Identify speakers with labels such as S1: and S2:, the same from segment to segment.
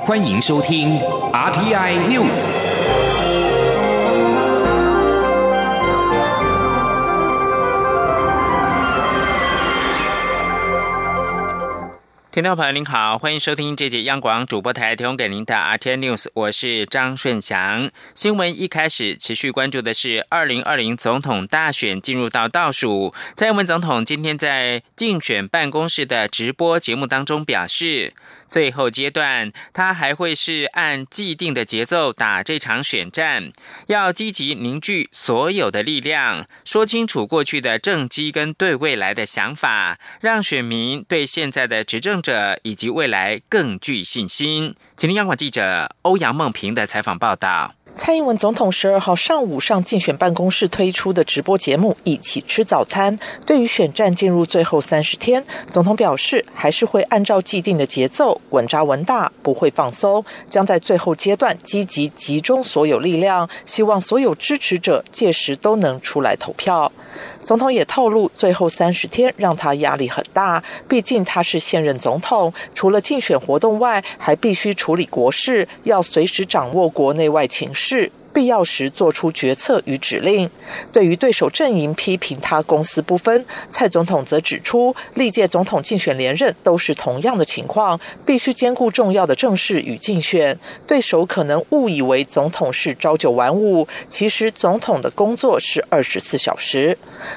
S1: 欢迎收听 RTI News。
S2: 听众朋友您好，欢迎收听这节央广主播台提供给您的 R T I News，我是张顺祥。新闻一开始持续关注的是二零二零总统大选进入到倒数，蔡英文总统今天在竞选办公室的直播节目当中表示。最后阶段，他还会是按既定的节奏打这场选战，要积极凝聚所有的力量，说清楚过去的政绩跟对未来的想法，让选民对现在的执政者以及未来更具信心。请听央广记者欧阳梦平的采访报道。
S3: 蔡英文总统十二号上午上竞选办公室推出的直播节目《一起吃早餐》，对于选战进入最后三十天，总统表示还是会按照既定的节奏稳扎稳打，不会放松，将在最后阶段积极集中所有力量，希望所有支持者届时都能出来投票。总统也透露，最后三十天让他压力很大，毕竟他是现任总统，除了竞选活动外，还必须处理国事，要随时掌握国内外情势。必要时做出决策与指令。对于对手阵营批评他公私不分，蔡总统则指出，历届总统竞选连任都是同样的情况，必须兼顾重要的政事与竞选。对手可能误以为总统是朝九晚五，其实总统的工作是二十四小时。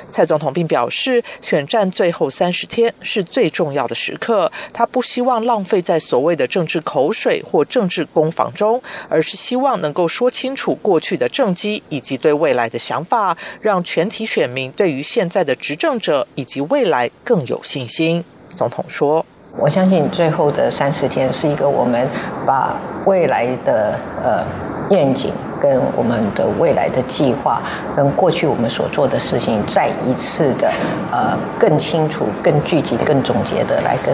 S3: 蔡总统并表示，选战最后三十天是最重要的时刻，他不希望浪费在所谓的政治口水或政治攻防中，而是希望能够说清楚。过去的政绩以及对未来的想法，让全体选民对于现在的执政者以及未来更有信心。总统说：“我相信最后的三十天是一个我们把未来的呃愿景跟我们的未来的计划，跟过去我们所做的事情，再一次的呃更清楚、更具体、更总结的来跟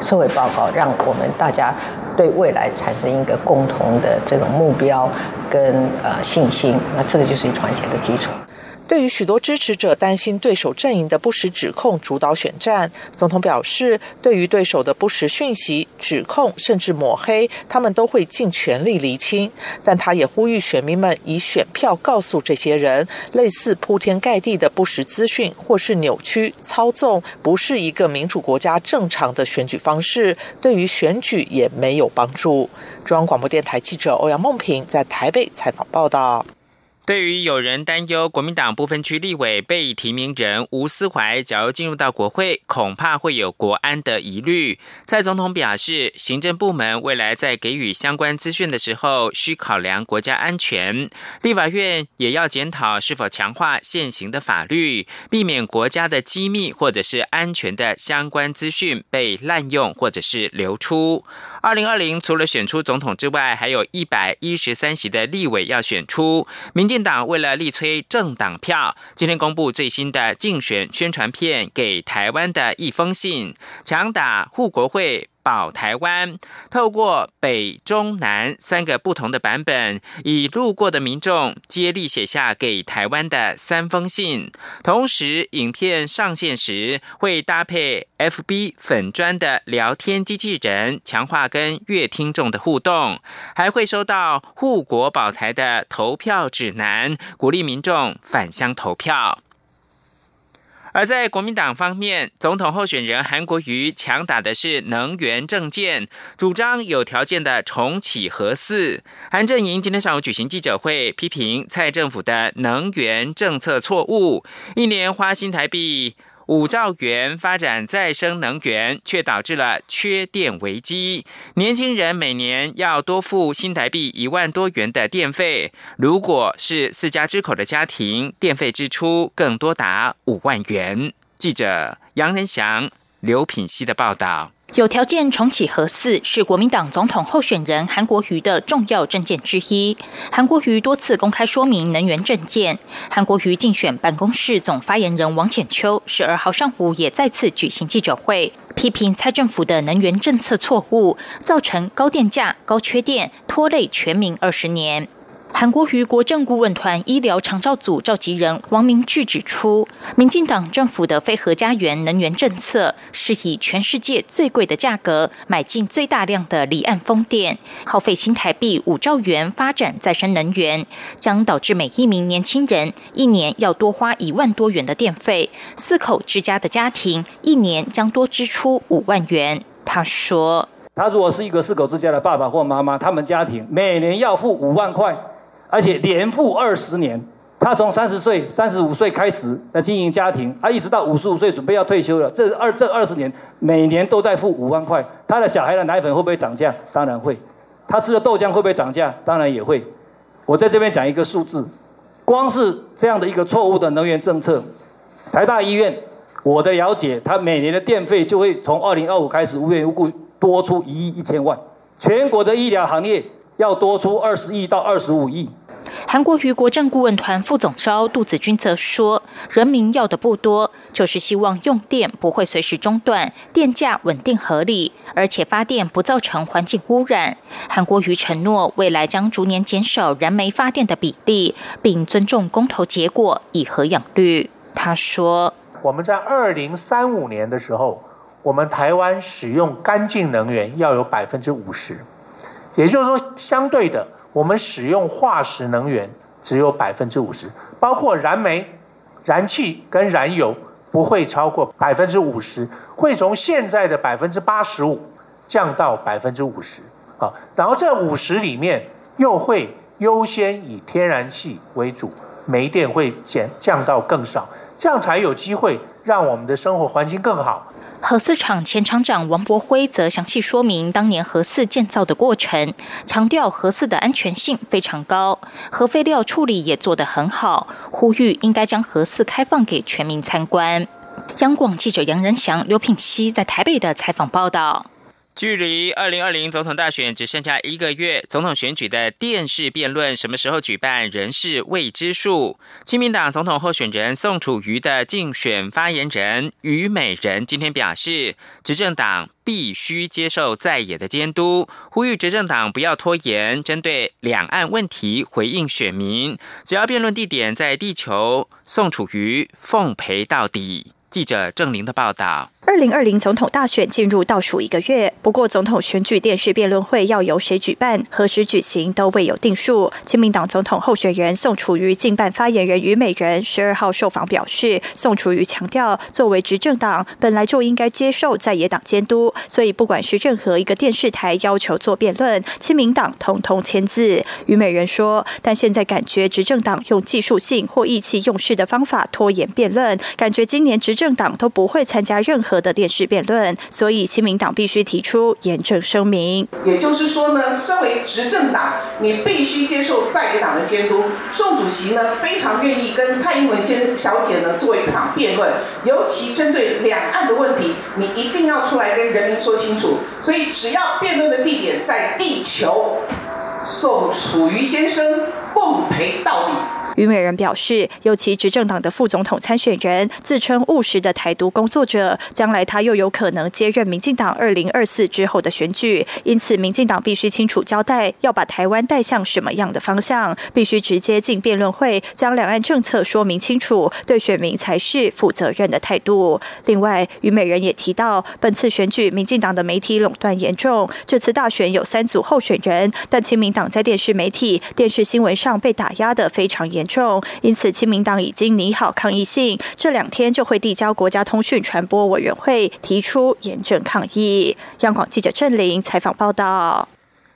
S3: 社会报告，让我们大家。”对未来产生一个共同的这种目标跟呃信心，那这个就是团结的基础。对于许多支持者担心对手阵营的不实指控主导选战，总统表示，对于对手的不实讯息、指控甚至抹黑，他们都会尽全力厘清。但他也呼吁选民们以选票告诉这些人，类似铺天盖地的不实资讯或是扭曲操纵，不是一个民主国家正常的选举方式，对于选举也没有帮助。中央广播电台记者欧阳梦平在台北采访报道。
S2: 对于有人担忧国民党部分区立委被提名人吴思怀，假如进入到国会，恐怕会有国安的疑虑。蔡总统表示，行政部门未来在给予相关资讯的时候，需考量国家安全。立法院也要检讨是否强化现行的法律，避免国家的机密或者是安全的相关资讯被滥用或者是流出。二零二零除了选出总统之外，还有一百一十三席的立委要选出。民进进党为了力催政党票，今天公布最新的竞选宣传片《给台湾的一封信》，强打护国会。保台湾，透过北、中、南三个不同的版本，以路过的民众接力写下给台湾的三封信。同时，影片上线时会搭配 FB 粉砖的聊天机器人，强化跟乐听众的互动，还会收到护国保台的投票指南，鼓励民众返乡投票。而在国民党方面，总统候选人韩国瑜强打的是能源政见，主张有条件的重启核四。韩正营今天上午举行记者会，批评蔡政府的能源政策错误，一年花新台币。五兆元发展再生能源，却导致了缺电危机。年轻人每年要多付新台币一万多元的电费，如果是四家之口的家庭，电费支出更多达五万元。记者杨仁祥、刘品溪的报道。
S4: 有条件重启核四是国民党总统候选人韩国瑜的重要政见之一。韩国瑜多次公开说明能源政见。韩国瑜竞选办公室总发言人王浅秋十二号上午也再次举行记者会，批评蔡政府的能源政策错误，造成高电价、高缺电，拖累全民二十年。韩国瑜国政顾问团医疗长照组召集人王明巨指出，民进党政府的非核家园能源政策是以全世界最贵的价格买进最大量的离岸风电，耗费新台币五兆元发展再生能源，将导致每一名年轻人一年要多花一万多元的电费，四口之家的家庭一年将多支出五万元。他说：“
S5: 他如果是一个四口之家的爸爸或妈妈，他们家庭每年要付五万块。”而且连付二十年，他从三十岁、三十五岁开始来经营家庭，他一直到五十五岁准备要退休了，这二这二十年每年都在付五万块。他的小孩的奶粉会不会涨价？当然会。他吃的豆浆会不会涨价？当然也会。我在这边讲一个数字，光是这样的一个错误的能源政策，台大医院，我的了解，他每年的电费就会从二零二五开始无缘无故多出一亿一千万，全国的医疗行业。要多出二十亿到二十五亿。
S4: 韩国瑜国政顾问团副总召杜子君则说：“人民要的不多，就是希望用电不会随时中断，电价稳定合理，而且发电不造成环境污染。”韩国瑜承诺未来将逐年减少燃煤发电的比例，并尊重公投结果，以核养绿。他说：“
S6: 我们在二零三五年的时候，我们台湾使用干净能源要有百分之五十。”也就是说，相对的，我们使用化石能源只有百分之五十，包括燃煤、燃气跟燃油不会超过百分之五十，会从现在的百分之八十五降到百分之五十啊。然后这五十里面又会优先以天然气为主，煤电会减降到更少，这样才有机会让我们的生活环境更好。
S4: 核四厂前厂长王博辉则详细说明当年核四建造的过程，强调核四的安全性非常高，核废料处理也做得很好，呼吁应该将核四开放给全民参观。央广记者杨仁祥、刘品熙在台北的采访报道。
S2: 距离二零二零总统大选只剩下一个月，总统选举的电视辩论什么时候举办仍是未知数。亲民党总统候选人宋楚瑜的竞选发言人虞美人今天表示，执政党必须接受在野的监督，呼吁执政党不要拖延，针对两岸问题回应选民。只要辩论地点在地球，宋楚瑜奉陪到底。记者郑玲的报道。
S7: 二零二零总统大选进入倒数一个月，不过总统选举电视辩论会要由谁举办、何时举行都未有定数。亲民党总统候选人宋楚瑜近办发言人虞美人十二号受访表示，宋楚瑜强调，作为执政党本来就应该接受在野党监督，所以不管是任何一个电视台要求做辩论，亲民党统统签字。虞美人说，但现在感觉执政党用技术性或意气用事的方法拖延辩论，感觉今年执政党都不会参加任何。的电视辩论，所以亲民党必须提出严正声明。
S8: 也就是说呢，身为执政党，你必须接受在野党的监督。宋主席呢，非常愿意跟蔡英文先小姐呢做一场辩论，尤其针对两岸的问题，你一定要出来跟人民说清楚。所以，只要辩论的地点在地球，宋楚瑜先生奉陪到底。
S7: 虞美人表示，尤其执政党的副总统参选人自称务实的台独工作者，将来他又有可能接任民进党二零二四之后的选举，因此民进党必须清楚交代要把台湾带向什么样的方向，必须直接进辩论会将两岸政策说明清楚，对选民才是负责任的态度。另外，虞美人也提到，本次选举民进党的媒体垄断严重，这次大选有三组候选人，但亲民党在电视媒体、电视新闻上被打压的非常严。重，因此，亲民党已经拟好抗议信，这两天就会递交国家通讯传播委员会，提出严正抗议。央广记者郑玲采访报道。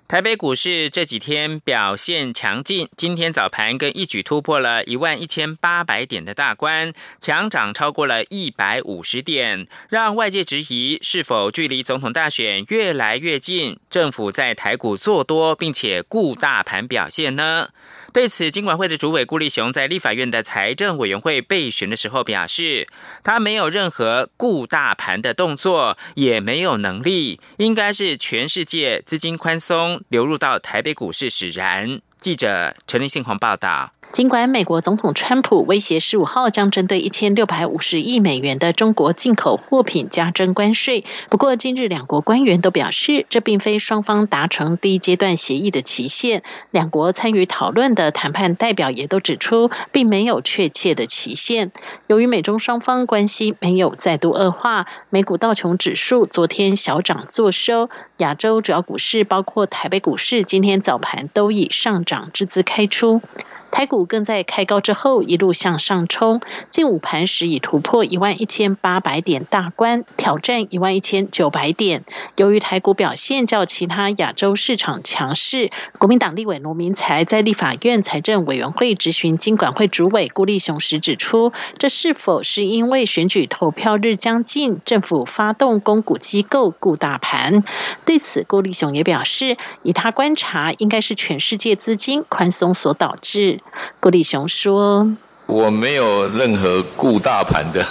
S2: 台北股市这几天表现强劲，今天早盘更一举突破了一万一千八百点的大关，强涨超过了一百五十点，让外界质疑是否距离总统大选越来越近，政府在台股做多并且顾大盘表现呢？对此，金管会的主委顾立雄在立法院的财政委员会备询的时候表示，他没有任何顾大盘的动作，也没有能力，应该是全世界资金宽松流入到台北股市使然。记者陈立信报道。
S9: 尽管美国总统川普威胁十五号将针对一千六百五十亿美元的中国进口货品加征关税，不过今日两国官员都表示，这并非双方达成第一阶段协议的期限。两国参与讨论的谈判代表也都指出，并没有确切的期限。由于美中双方关系没有再度恶化，美股道琼指数昨天小涨作收，亚洲主要股市包括台北股市今天早盘都以上涨之姿开出。台股更在开高之后一路向上冲，近午盘时已突破一万一千八百点大关，挑战一万一千九百点。由于台股表现较其他亚洲市场强势，国民党立委罗明才在立法院财政委员会质询金管会主委顾立雄时指出，这是否是因为选举投票日将近，政府发动公股机构顾大盘？对此，顾立雄也表示，以他观察，应该是全世界资金宽松所导致。郭立雄说：“
S10: 我没有任何顾大盘的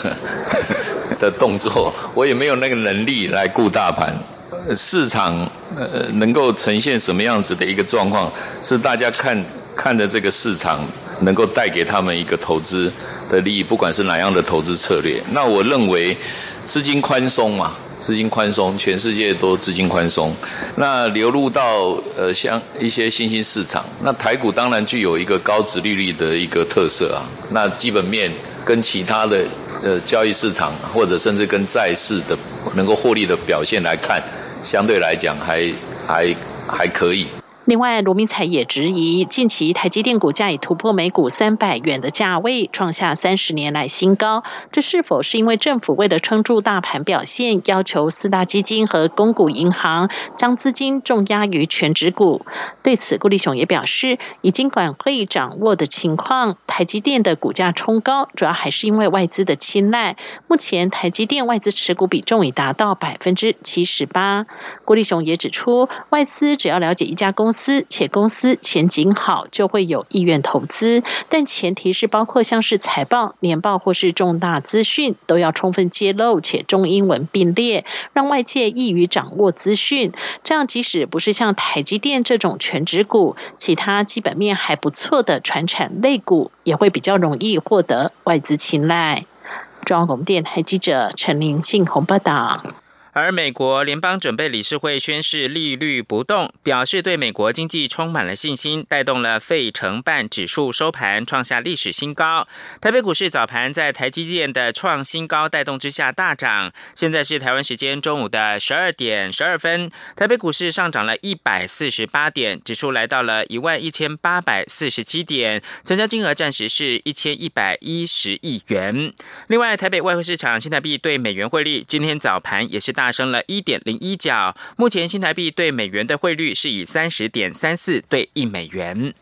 S10: 的动作，我也没有那个能力来顾大盘。市场呃能够呈现什么样子的一个状况，是大家看看的这个市场能够带给他们一个投资的利益，不管是哪样的投资策略。那我认为资金宽松嘛。”资金宽松，全世界都资金宽松，那流入到呃像一些新兴市场，那台股当然具有一个高值利率的一个特色啊。那基本面跟其他的呃交易市场，或者甚至跟债市的能够获利的表现来看，相对来讲还还还可以。
S9: 另外，罗明才也质疑，近期台积电股价已突破每股三百元的价位，创下三十年来新高。这是否是因为政府为了撑住大盘表现，要求四大基金和公股银行将资金重压于全指股？对此，顾立雄也表示，以金管会掌握的情况，台积电的股价冲高，主要还是因为外资的青睐。目前台积电外资持股比重已达到百分之七十八。顾立雄也指出，外资只要了解一家公司。司且公司前景好，就会有意愿投资，但前提是包括像是财报、年报或是重大资讯都要充分揭露，且中英文并列，让外界易于掌握资讯。这样即使不是像台积电这种全职股，其他基本面还不错的传产类股，也会比较容易获得外资青睐。中央广电台记者陈玲信鸿报道。
S2: 而美国联邦准备理事会宣誓利率不动，表示对美国经济充满了信心，带动了费城半指数收盘创下历史新高。台北股市早盘在台积电的创新高带动之下大涨，现在是台湾时间中午的十二点十二分，台北股市上涨了一百四十八点，指数来到了一万一千八百四十七点，成交金额暂时是一千一百一十亿元。另外，台北外汇市场新台币对美元汇率今天早盘也是。大升了一点零一角，目前新台币对美元的汇率是以三十点三四对一美元。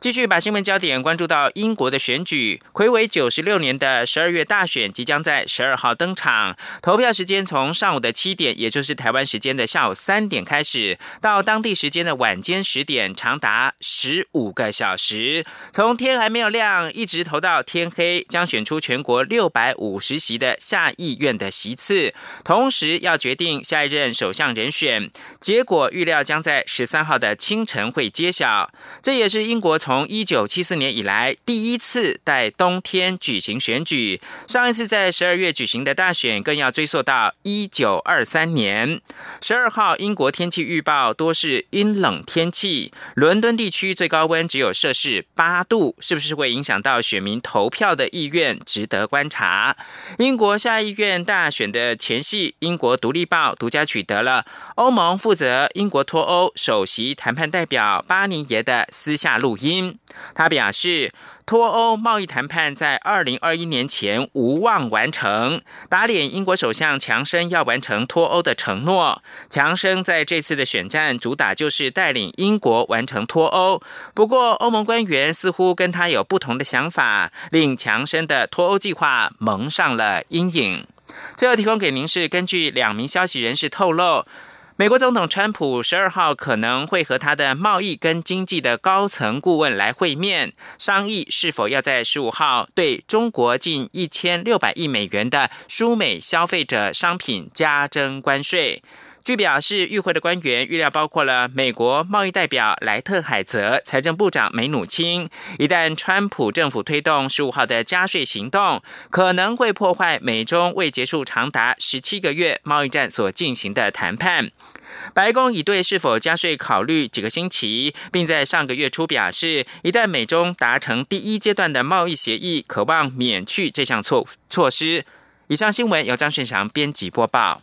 S2: 继续把新闻焦点关注到英国的选举，魁违九十六年的十二月大选即将在十二号登场。投票时间从上午的七点，也就是台湾时间的下午三点开始，到当地时间的晚间十点，长达十五个小时。从天还没有亮，一直投到天黑，将选出全国六百五十席的下议院的席次，同时要决定下一任首相人选。结果预料将在十三号的清晨会揭晓。这也是英国从一九七四年以来，第一次在冬天举行选举。上一次在十二月举行的大选，更要追溯到一九二三年十二号。英国天气预报多是阴冷天气，伦敦地区最高温只有摄氏八度，是不是会影响到选民投票的意愿？值得观察。英国下议院大选的前夕，英国独立报独家取得了欧盟负责英国脱欧首席谈判代表巴尼耶的私下录音。他表示，脱欧贸易谈判在二零二一年前无望完成，打脸英国首相强生要完成脱欧的承诺。强生在这次的选战主打就是带领英国完成脱欧，不过欧盟官员似乎跟他有不同的想法，令强生的脱欧计划蒙上了阴影。最后提供给您是根据两名消息人士透露。美国总统川普十二号可能会和他的贸易跟经济的高层顾问来会面，商议是否要在十五号对中国近一千六百亿美元的输美消费者商品加征关税。据表示，与会的官员预料包括了美国贸易代表莱特海泽、财政部长梅努钦。一旦川普政府推动十五号的加税行动，可能会破坏美中未结束长达十七个月贸易战所进行的谈判。白宫已对是否加税考虑几个星期，并在上个月初表示，一旦美中达成第一阶段的贸易协议，渴望免去这项措措施。以上新闻由张顺祥编辑播报。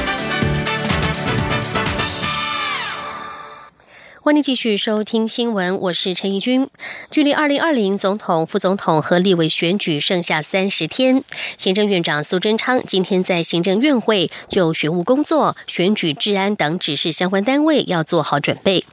S11: 欢迎继续收听新闻，我是陈怡君。距离二零二零总统、副总统和立委选举剩下三十天，行政院长苏贞昌今天在行政院会就选务工作、选举治安等指示相关单位要做好准备。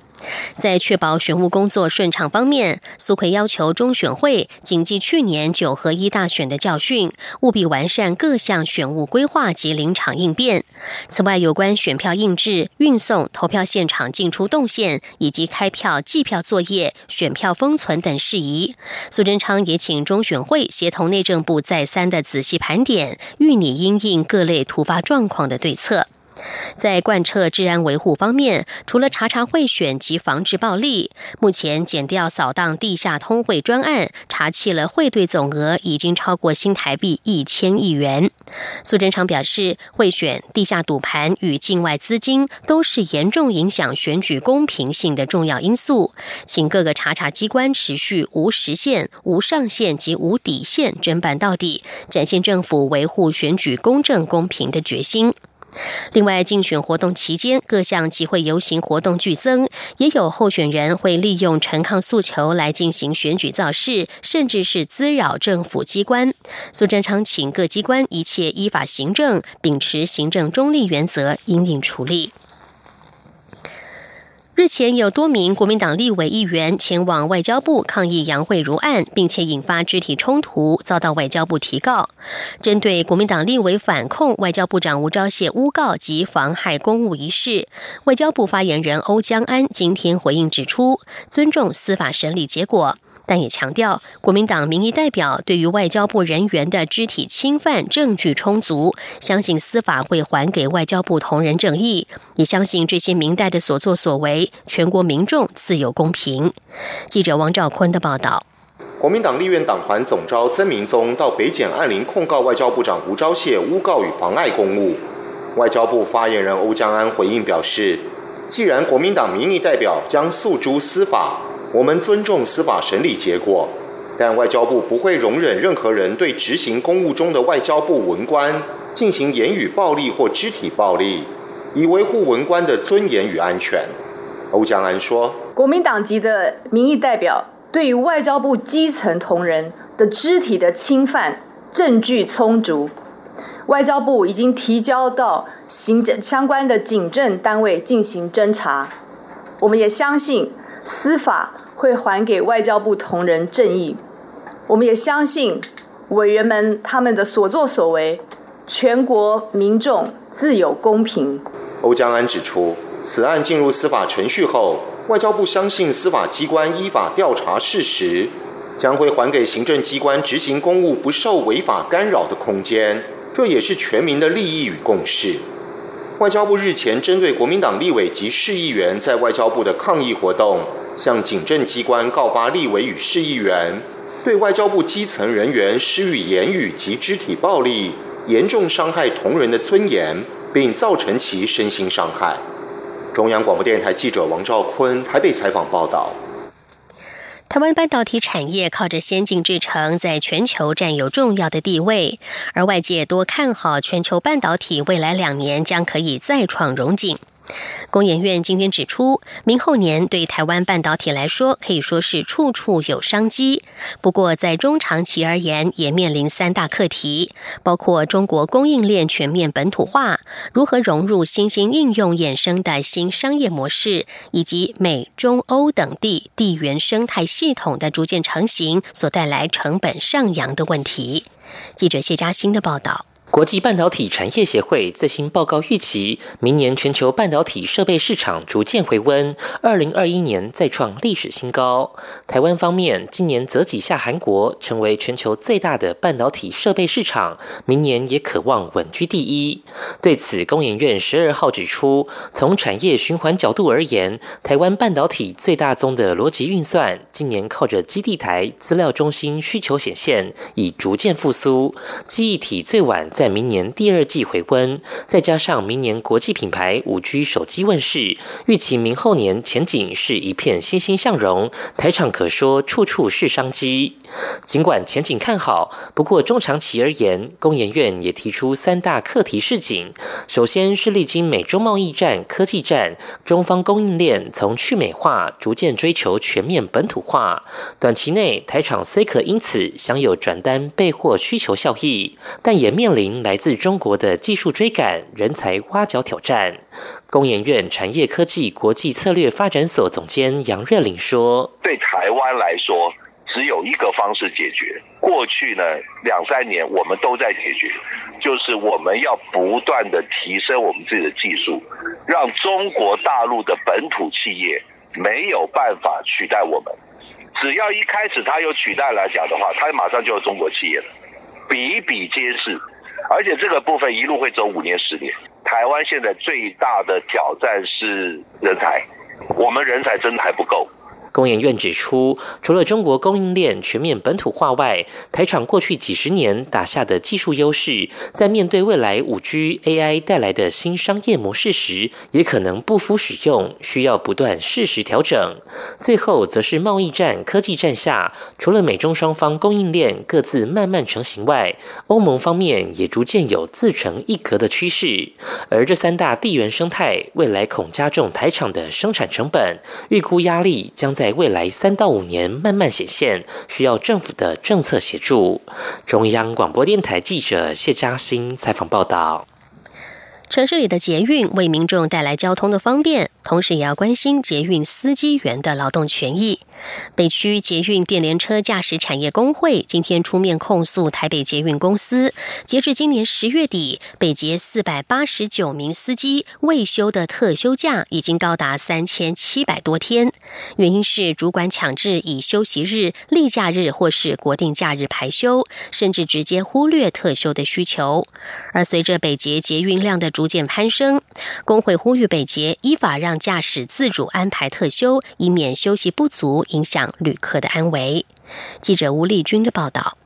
S11: 在确保选务工作顺畅方面，苏奎要求中选会谨记去年九合一大选的教训，务必完善各项选务规划及临场应变。此外，有关选票印制、运送、投票现场进出动线以及开票、计票作业、选票封存等事宜，苏贞昌也请中选会协同内政部再三的仔细盘点，预拟因应各类突发状况的对策。在贯彻治安维护方面，除了查查贿选及防治暴力，目前减掉扫荡地下通汇专案，查缉了汇兑总额已经超过新台币一千亿元。苏贞昌表示，贿选、地下赌盘与境外资金都是严重影响选举公平性的重要因素，请各个查查机关持续无时限、无上限及无底线侦办到底，展现政府维护选举公正公平的决心。另外，竞选活动期间，各项集会游行活动剧增，也有候选人会利用陈抗诉求来进行选举造势，甚至是滋扰政府机关。苏贞昌请各机关一切依法行政，秉持行政中立原则，应应处理。日前有多名国民党立委议员前往外交部抗议杨惠如案，并且引发肢体冲突，遭到外交部提告。针对国民党立委反控外交部长吴钊燮诬告及妨害公务一事，外交部发言人欧江安今天回应指出，尊重司法审理结果。但也强调，国民党民意代表对于外交部人员的肢体侵犯证据充足，相信司法会还给外交部同仁正义，也相信这些明代的所作所为，全国民众自有公平。记者王兆坤的报道：
S12: 国民党立院党团总召曾明宗到北检按铃控告外交部长吴钊燮诬告与妨碍公务，外交部发言人欧江安回应表示，既然国民党民意代表将诉诸司法。我们尊重司法审理结果，但外交部不会容忍任何人对执行公务中的外交部文官进行言语暴力或肢体暴力，以维护文官的尊严与安全。欧江安说：“
S13: 国民党籍的民意代表对于外交部基层同仁的肢体的侵犯证据充足，外交部已经提交到行政相关的警政单位进行侦查，我们也相信。”司法会还给外交部同仁正义，我们也相信委员们他们的所作所为，全国民众自有公平。
S12: 欧江安指出，此案进入司法程序后，外交部相信司法机关依法调查事实，将会还给行政机关执行公务不受违法干扰的空间，这也是全民的利益与共识。外交部日前针对国民党立委及市议员在外交部的抗议活动，向警政机关告发立委与市议员对外交部基层人员施予言语及肢体暴力，严重伤害同仁的尊严，并造成其身心伤害。中央广播电台记者王兆坤台北采访报道。
S11: 台湾半导体产业靠着先进制程，在全球占有重要的地位，而外界多看好全球半导体未来两年将可以再创荣景。工研院今天指出，明后年对台湾半导体来说可以说是处处有商机。不过，在中长期而言，也面临三大课题，包括中国供应链全面本土化、如何融入新兴应用衍生的新商业模式，以及美、中、欧等地地缘生态系统的逐渐成型所带来成本上扬的问题。记者谢嘉欣的报道。
S14: 国际半导体产业协会最新报告预期，明年全球半导体设备市场逐渐回温，二零二一年再创历史新高。台湾方面，今年则挤下韩国，成为全球最大的半导体设备市场，明年也渴望稳居第一。对此，工研院十二号指出，从产业循环角度而言，台湾半导体最大宗的逻辑运算，今年靠着基地台、资料中心需求显现，已逐渐复苏，记忆体最晚。在明年第二季回温，再加上明年国际品牌五 G 手机问世，预期明后年前景是一片欣欣向荣。台场可说处处是商机。尽管前景看好，不过中长期而言，工研院也提出三大课题示警。首先是历经美中贸易战、科技战，中方供应链从去美化逐渐追求全面本土化。短期内台厂虽可因此享有转单备货需求效益，但也面临。来自中国的技术追赶、人才挖角挑战。工研院产业科技国际策略发展所总监杨瑞玲说：“
S15: 对台湾来说，只有一个方式解决。过去呢两三年，我们都在解决，就是我们要不断的提升我们自己的技术，让中国大陆的本土企业没有办法取代我们。只要一开始他有取代来讲的话，他马上就有中国企业了，比比皆是。”而且这个部分一路会走五年十年。台湾现在最大的挑战是人才，我们人才真的还不够。
S14: 工研院指出，除了中国供应链全面本土化外，台厂过去几十年打下的技术优势，在面对未来五 G AI 带来的新商业模式时，也可能不敷使用，需要不断适时调整。最后，则是贸易战、科技战下，除了美中双方供应链各自慢慢成型外，欧盟方面也逐渐有自成一格的趋势。而这三大地缘生态，未来恐加重台厂的生产成本，预估压力将在。未来三到五年慢慢显现，需要政府的政策协助。中央广播电台记者谢嘉欣采访报道。
S11: 城市里的捷运为民众带来交通的方便，同时也要关心捷运司机员的劳动权益。北区捷运电联车驾驶产业工会今天出面控诉台北捷运公司，截至今年十月底，北捷四百八十九名司机未休的特休假已经高达三千七百多天。原因是主管强制以休息日、例假日或是国定假日排休，甚至直接忽略特休的需求。而随着北捷捷运量的逐渐攀升，工会呼吁北捷依法让让驾驶自主安排特休，以免休息不足。影响旅客的安危。记者吴丽君的报道。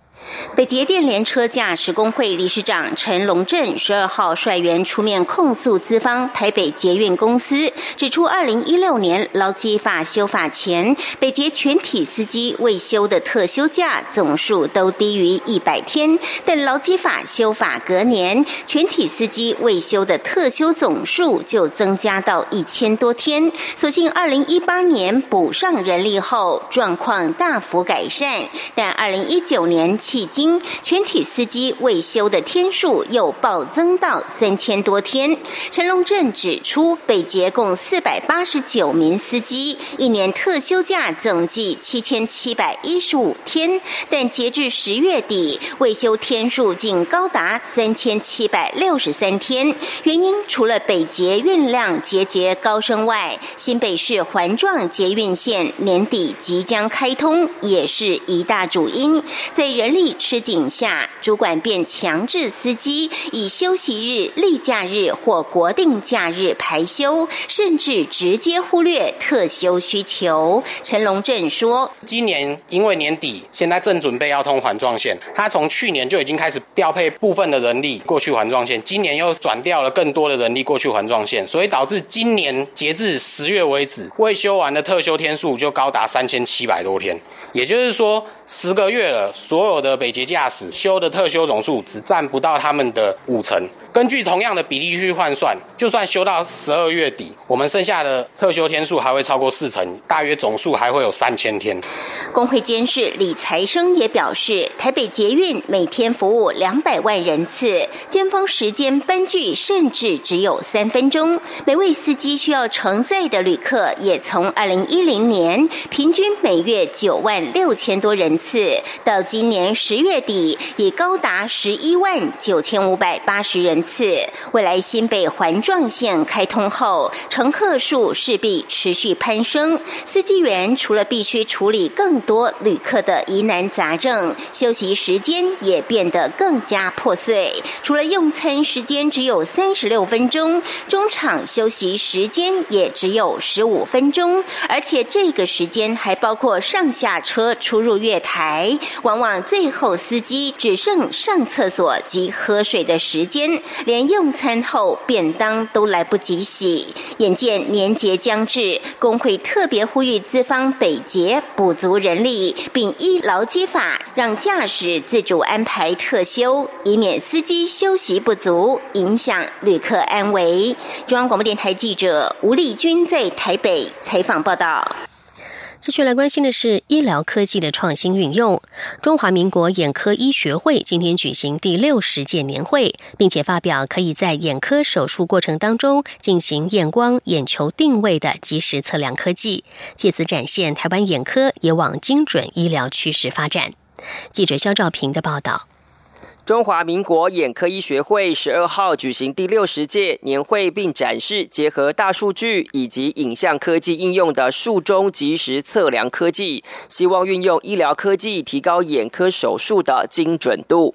S16: 北捷电联车驾驶工会理事长陈龙正十二号率员出面控诉资方台北捷运公司，指出二零一六年劳基法修法前，北捷全体司机未休的特休假总数都低于一百天，但劳基法修法隔年，全体司机未休的特休总数就增加到一千多天。所幸二零一八年补上人力后，状况大幅改善，但二零一九年。迄今，全体司机未休的天数又暴增到三千多天。陈龙镇指出，北捷共四百八十九名司机，一年特休假总计七千七百一十五天，但截至十月底，未休天数竟高达三千七百六十三天。原因除了北捷运量节节高升外，新北市环状捷运线年底即将开通，也是一大主因。在人力吃紧下，主管便强制司机以休息日、例假日或国定假日排休，甚至直接忽略特休需求。陈龙正说：“
S17: 今年因为年底，现在正准备要通环状线，他从去年就已经开始调配部分的人力过去环状线，今年又转调了更多的人力过去环状线，所以导致今年截至十月为止，未休完的特休天数就高达三千七百多天。也就是说，十个月了，所有的。”北捷驾驶修的特修总数只占不到他们的五成。根据同样的比例去换算，就算休到十二月底，我们剩下的特休天数还会超过四成，大约总数还会有三千天。
S16: 工会监事李财生也表示，台北捷运每天服务两百万人次，尖峰时间班距甚至只有三分钟，每位司机需要承载的旅客也从二零一零年平均每月九万六千多人次，到今年。十月底已高达十一万九千五百八十人次。未来新北环状线开通后，乘客数势必持续攀升，司机员除了必须处理更多旅客的疑难杂症，休息时间也变得更加破碎。除了用餐时间只有三十六分钟，中场休息时间也只有十五分钟，而且这个时间还包括上下车、出入月台，往往最后司机只剩上厕所及喝水的时间，连用餐后便当都来不及洗。眼见年节将至，工会特别呼吁资方北捷补足人力，并依劳基法让驾驶自主安排特休，以免司机休息不足，影响旅客安危。中央广播电台记者吴丽君在台北采访报道。
S11: 继续来关心的是医疗科技的创新运用。中华民国眼科医学会今天举行第六十届年会，并且发表可以在眼科手术过程当中进行验光、眼球定位的即时测量科技，借此展现台湾眼科也往精准医疗趋势发展。记者肖兆平的报道。
S18: 中华民国眼科医学会十二号举行第六十届年会，并展示结合大数据以及影像科技应用的术中即时测量科技，希望运用医疗科技提高眼科手术的精准度。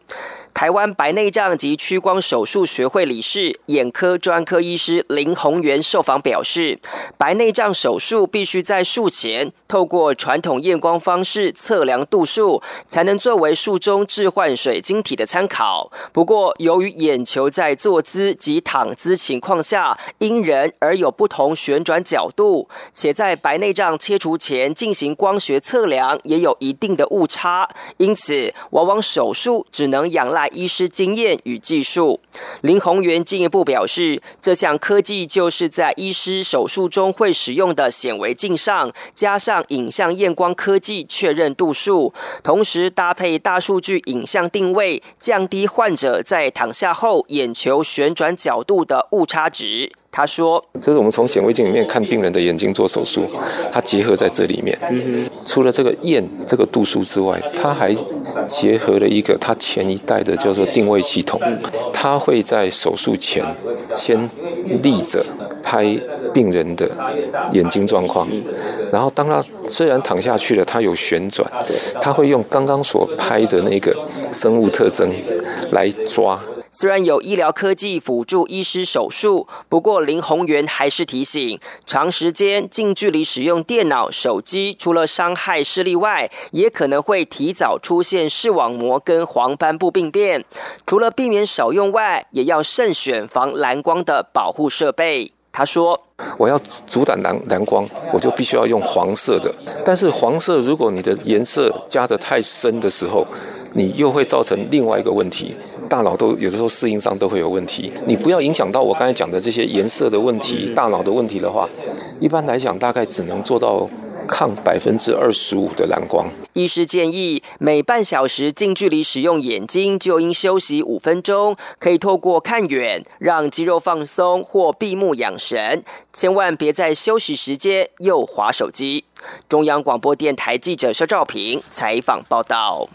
S18: 台湾白内障及屈光手术学会理事、眼科专科医师林宏源受访表示，白内障手术必须在术前透过传统验光方式测量度数，才能作为术中置换水晶体的参考。不过，由于眼球在坐姿及躺姿情况下因人而有不同旋转角度，且在白内障切除前进行光学测量也有一定的误差，因此往往手术只能仰赖。医师经验与技术，林宏源进一步表示，这项科技就是在医师手术中会使用的显微镜上加上影像验光科技确认度数，同时搭配大数据影像定位，降低患者在躺下后眼球旋转角度的误差值。他说：“
S19: 这是我们从显微镜里面看病人的眼睛做手术，它结合在这里面。除了这个验这个度数之外，它还结合了一个它前一代的叫做定位系统。它会在手术前先立着拍病人的眼睛状况，然后当他虽然躺下去了，它有旋转，他会用刚刚所拍的那个生物特征来抓。”
S18: 虽然有医疗科技辅助医师手术，不过林宏源还是提醒，长时间近距离使用电脑、手机，除了伤害视力外，也可能会提早出现视网膜跟黄斑部病变。除了避免少用外，也要慎选防蓝光的保护设备。他说：“
S19: 我要阻挡蓝蓝光，我就必须要用黄色的。但是黄色，如果你的颜色加的太深的时候，你又会造成另外一个问题。”大脑都有时候适应上都会有问题，你不要影响到我刚才讲的这些颜色的问题、大脑的问题的话，一般来讲大概只能做到抗百分之二十五的蓝光。
S18: 医师建议每半小时近距离使用眼睛就应休息五分钟，可以透过看远让肌肉放松或闭目养神，千万别在休息时间又划手机。中央广播电台记者肖兆平采访报道。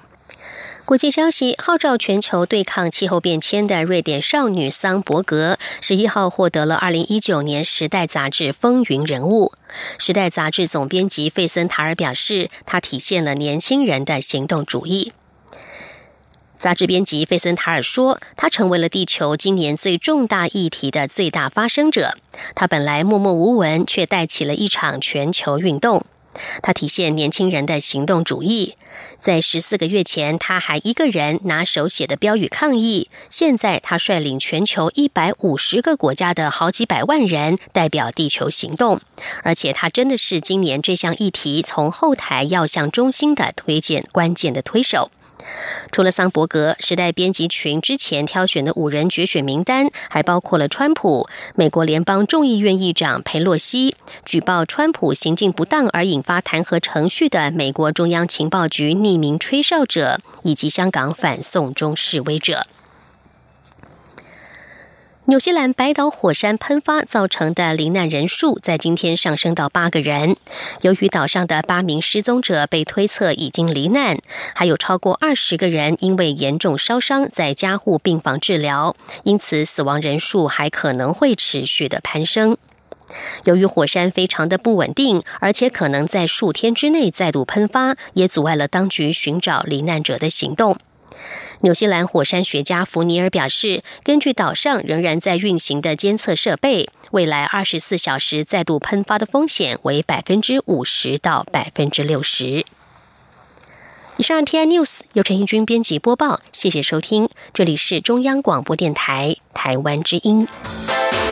S11: 国际消息：号召全球对抗气候变迁的瑞典少女桑伯格，十一号获得了二零一九年《时代》杂志风云人物。《时代》杂志总编辑费森塔尔表示，他体现了年轻人的行动主义。杂志编辑费森塔尔说：“他成为了地球今年最重大议题的最大发声者。他本来默默无闻，却带起了一场全球运动。”他体现年轻人的行动主义。在十四个月前，他还一个人拿手写的标语抗议。现在，他率领全球一百五十个国家的好几百万人，代表地球行动。而且，他真的是今年这项议题从后台要向中心的推荐关键的推手。除了桑伯格，时代编辑群之前挑选的五人决选名单，还包括了川普、美国联邦众议院议长佩洛西、举报川普行径不当而引发弹劾程序的美国中央情报局匿名吹哨者，以及香港反送中示威者。纽西兰白岛火山喷发造成的罹难人数在今天上升到八个人。由于岛上的八名失踪者被推测已经罹难，还有超过二十个人因为严重烧伤在加护病房治疗，因此死亡人数还可能会持续的攀升。由于火山非常的不稳定，而且可能在数天之内再度喷发，也阻碍了当局寻找罹难者的行动。纽西兰火山学家弗尼尔表示，根据岛上仍然在运行的监测设备，未来二十四小时再度喷发的风险为百分之五十到百分之六十。以上 T I News 由陈义军编辑播报，谢谢收听，这里是中央广播电台台湾之音。